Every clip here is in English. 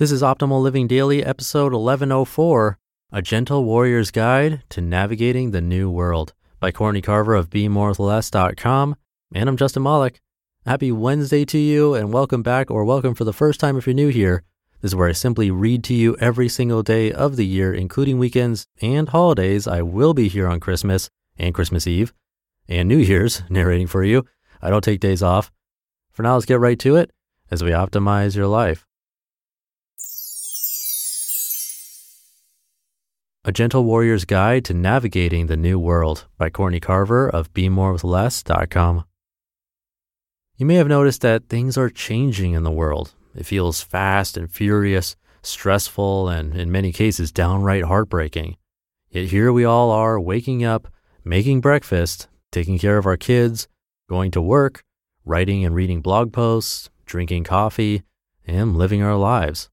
This is Optimal Living Daily, episode 1104 A Gentle Warrior's Guide to Navigating the New World by Courtney Carver of BeMoreWithLess.com. And I'm Justin Malik. Happy Wednesday to you, and welcome back, or welcome for the first time if you're new here. This is where I simply read to you every single day of the year, including weekends and holidays. I will be here on Christmas and Christmas Eve and New Year's narrating for you. I don't take days off. For now, let's get right to it as we optimize your life. A Gentle Warrior's Guide to Navigating the New World by Courtney Carver of BeMoreWithLess.com. You may have noticed that things are changing in the world. It feels fast and furious, stressful, and in many cases downright heartbreaking. Yet here we all are waking up, making breakfast, taking care of our kids, going to work, writing and reading blog posts, drinking coffee, and living our lives.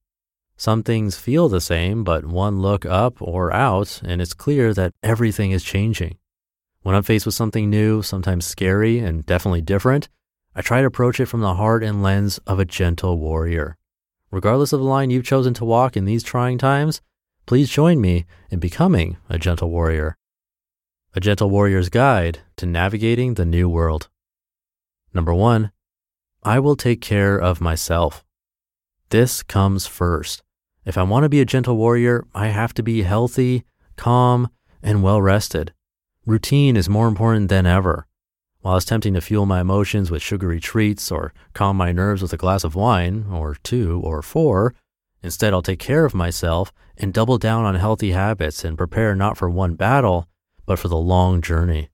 Some things feel the same, but one look up or out, and it's clear that everything is changing. When I'm faced with something new, sometimes scary and definitely different, I try to approach it from the heart and lens of a gentle warrior. Regardless of the line you've chosen to walk in these trying times, please join me in becoming a gentle warrior. A Gentle Warrior's Guide to Navigating the New World. Number one, I will take care of myself. This comes first. If I want to be a gentle warrior, I have to be healthy, calm, and well rested. Routine is more important than ever. While it's tempting to fuel my emotions with sugary treats or calm my nerves with a glass of wine, or two, or four, instead I'll take care of myself and double down on healthy habits and prepare not for one battle, but for the long journey.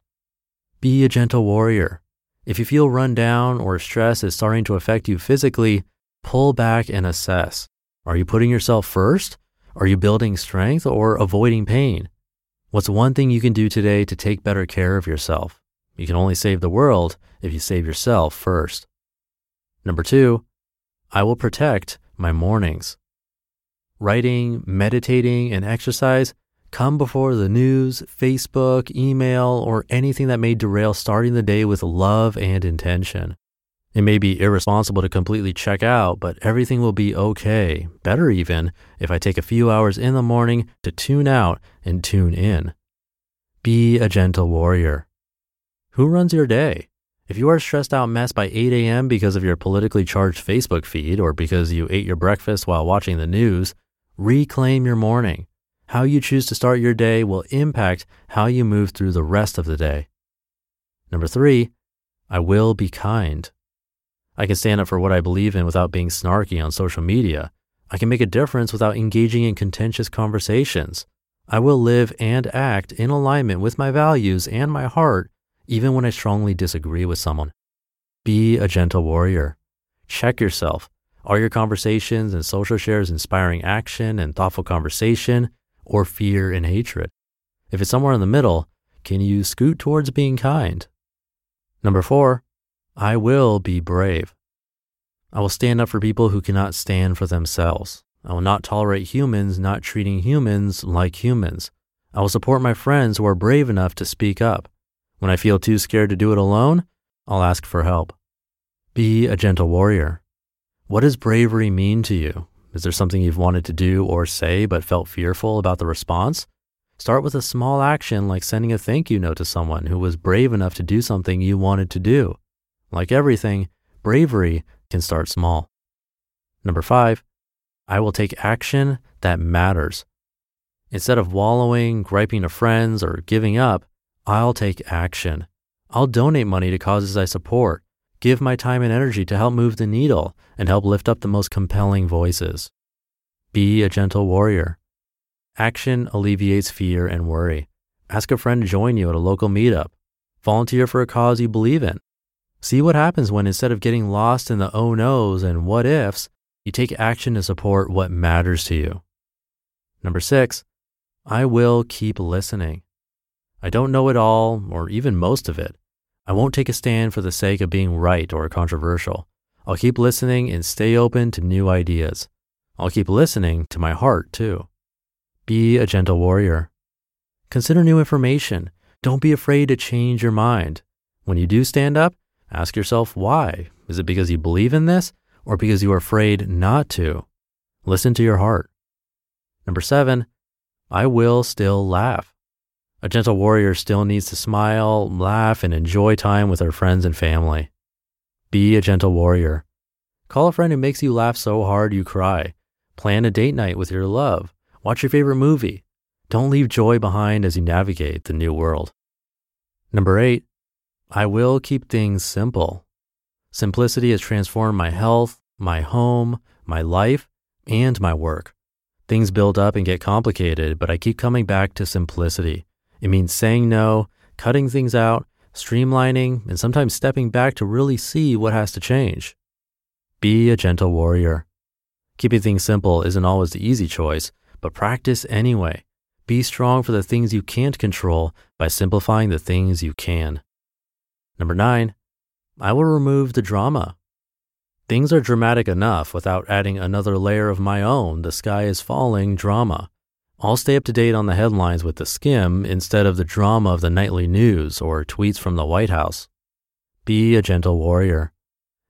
Be a gentle warrior. If you feel run down or stress is starting to affect you physically, pull back and assess. Are you putting yourself first? Are you building strength or avoiding pain? What's one thing you can do today to take better care of yourself? You can only save the world if you save yourself first. Number two, I will protect my mornings. Writing, meditating, and exercise come before the news, Facebook, email, or anything that may derail starting the day with love and intention. It may be irresponsible to completely check out, but everything will be okay, better even, if I take a few hours in the morning to tune out and tune in. Be a gentle warrior. Who runs your day? If you are stressed out mess by 8 a.m. because of your politically charged Facebook feed or because you ate your breakfast while watching the news, reclaim your morning. How you choose to start your day will impact how you move through the rest of the day. Number three, I will be kind. I can stand up for what I believe in without being snarky on social media. I can make a difference without engaging in contentious conversations. I will live and act in alignment with my values and my heart, even when I strongly disagree with someone. Be a gentle warrior. Check yourself. Are your conversations and social shares inspiring action and thoughtful conversation or fear and hatred? If it's somewhere in the middle, can you scoot towards being kind? Number four, I will be brave. I will stand up for people who cannot stand for themselves. I will not tolerate humans not treating humans like humans. I will support my friends who are brave enough to speak up. When I feel too scared to do it alone, I'll ask for help. Be a gentle warrior. What does bravery mean to you? Is there something you've wanted to do or say but felt fearful about the response? Start with a small action like sending a thank you note to someone who was brave enough to do something you wanted to do. Like everything, bravery can start small. Number five, I will take action that matters. Instead of wallowing, griping to friends, or giving up, I'll take action. I'll donate money to causes I support, give my time and energy to help move the needle, and help lift up the most compelling voices. Be a gentle warrior. Action alleviates fear and worry. Ask a friend to join you at a local meetup. Volunteer for a cause you believe in. See what happens when instead of getting lost in the oh no's and what ifs, you take action to support what matters to you. Number six, I will keep listening. I don't know it all or even most of it. I won't take a stand for the sake of being right or controversial. I'll keep listening and stay open to new ideas. I'll keep listening to my heart too. Be a gentle warrior. Consider new information. Don't be afraid to change your mind. When you do stand up, ask yourself why. Is it because you believe in this or because you are afraid not to? Listen to your heart. Number seven, I will still laugh. A gentle warrior still needs to smile, laugh, and enjoy time with her friends and family. Be a gentle warrior. Call a friend who makes you laugh so hard you cry. Plan a date night with your love. Watch your favorite movie. Don't leave joy behind as you navigate the new world. Number eight, I will keep things simple. Simplicity has transformed my health, my home, my life, and my work. Things build up and get complicated, but I keep coming back to simplicity. It means saying no, cutting things out, streamlining, and sometimes stepping back to really see what has to change. Be a gentle warrior. Keeping things simple isn't always the easy choice, but practice anyway. Be strong for the things you can't control by simplifying the things you can. Number nine, I will remove the drama. Things are dramatic enough without adding another layer of my own, the sky is falling drama. I'll stay up to date on the headlines with the skim instead of the drama of the nightly news or tweets from the White House. Be a gentle warrior.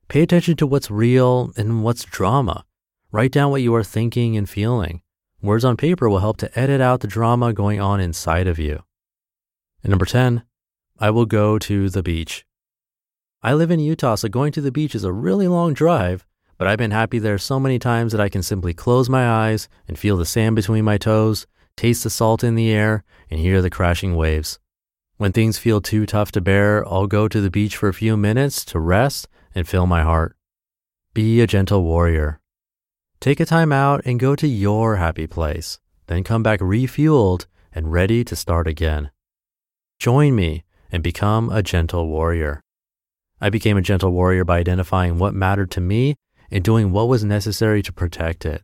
Pay attention to what's real and what's drama. Write down what you are thinking and feeling. Words on paper will help to edit out the drama going on inside of you. And number 10, I will go to the beach. I live in Utah, so going to the beach is a really long drive, but I've been happy there so many times that I can simply close my eyes and feel the sand between my toes, taste the salt in the air, and hear the crashing waves. When things feel too tough to bear, I'll go to the beach for a few minutes to rest and fill my heart. Be a gentle warrior. Take a time out and go to your happy place, then come back refueled and ready to start again. Join me and become a gentle warrior. I became a gentle warrior by identifying what mattered to me and doing what was necessary to protect it.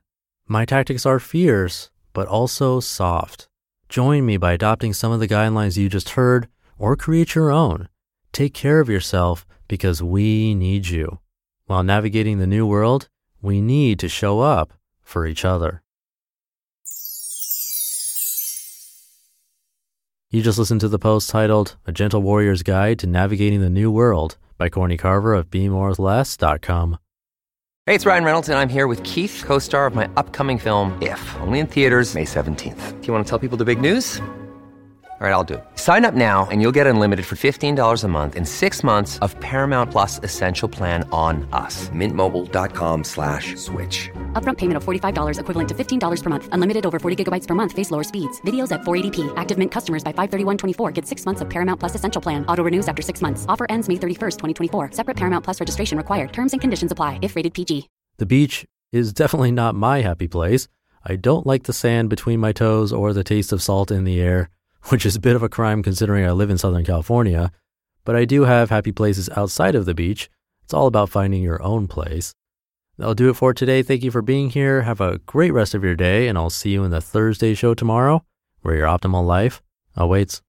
My tactics are fierce, but also soft. Join me by adopting some of the guidelines you just heard or create your own. Take care of yourself because we need you. While navigating the new world, we need to show up for each other. You just listened to the post titled A Gentle Warrior's Guide to Navigating the New World by Courtney Carver of BeMoreWithLess.com. Hey, it's Ryan Reynolds, and I'm here with Keith, co star of my upcoming film, If, only in theaters, May 17th. Do you want to tell people the big news? All right, I'll do it. Sign up now and you'll get unlimited for $15 a month in six months of Paramount Plus Essential Plan on us. Mintmobile.com slash switch. Upfront payment of $45 equivalent to $15 per month. Unlimited over 40 gigabytes per month. Face lower speeds. Videos at 480p. Active Mint customers by 531.24 get six months of Paramount Plus Essential Plan. Auto renews after six months. Offer ends May 31st, 2024. Separate Paramount Plus registration required. Terms and conditions apply if rated PG. The beach is definitely not my happy place. I don't like the sand between my toes or the taste of salt in the air which is a bit of a crime considering I live in Southern California, but I do have happy places outside of the beach. It's all about finding your own place. That'll do it for today. Thank you for being here. Have a great rest of your day, and I'll see you in the Thursday show tomorrow, where your optimal life awaits.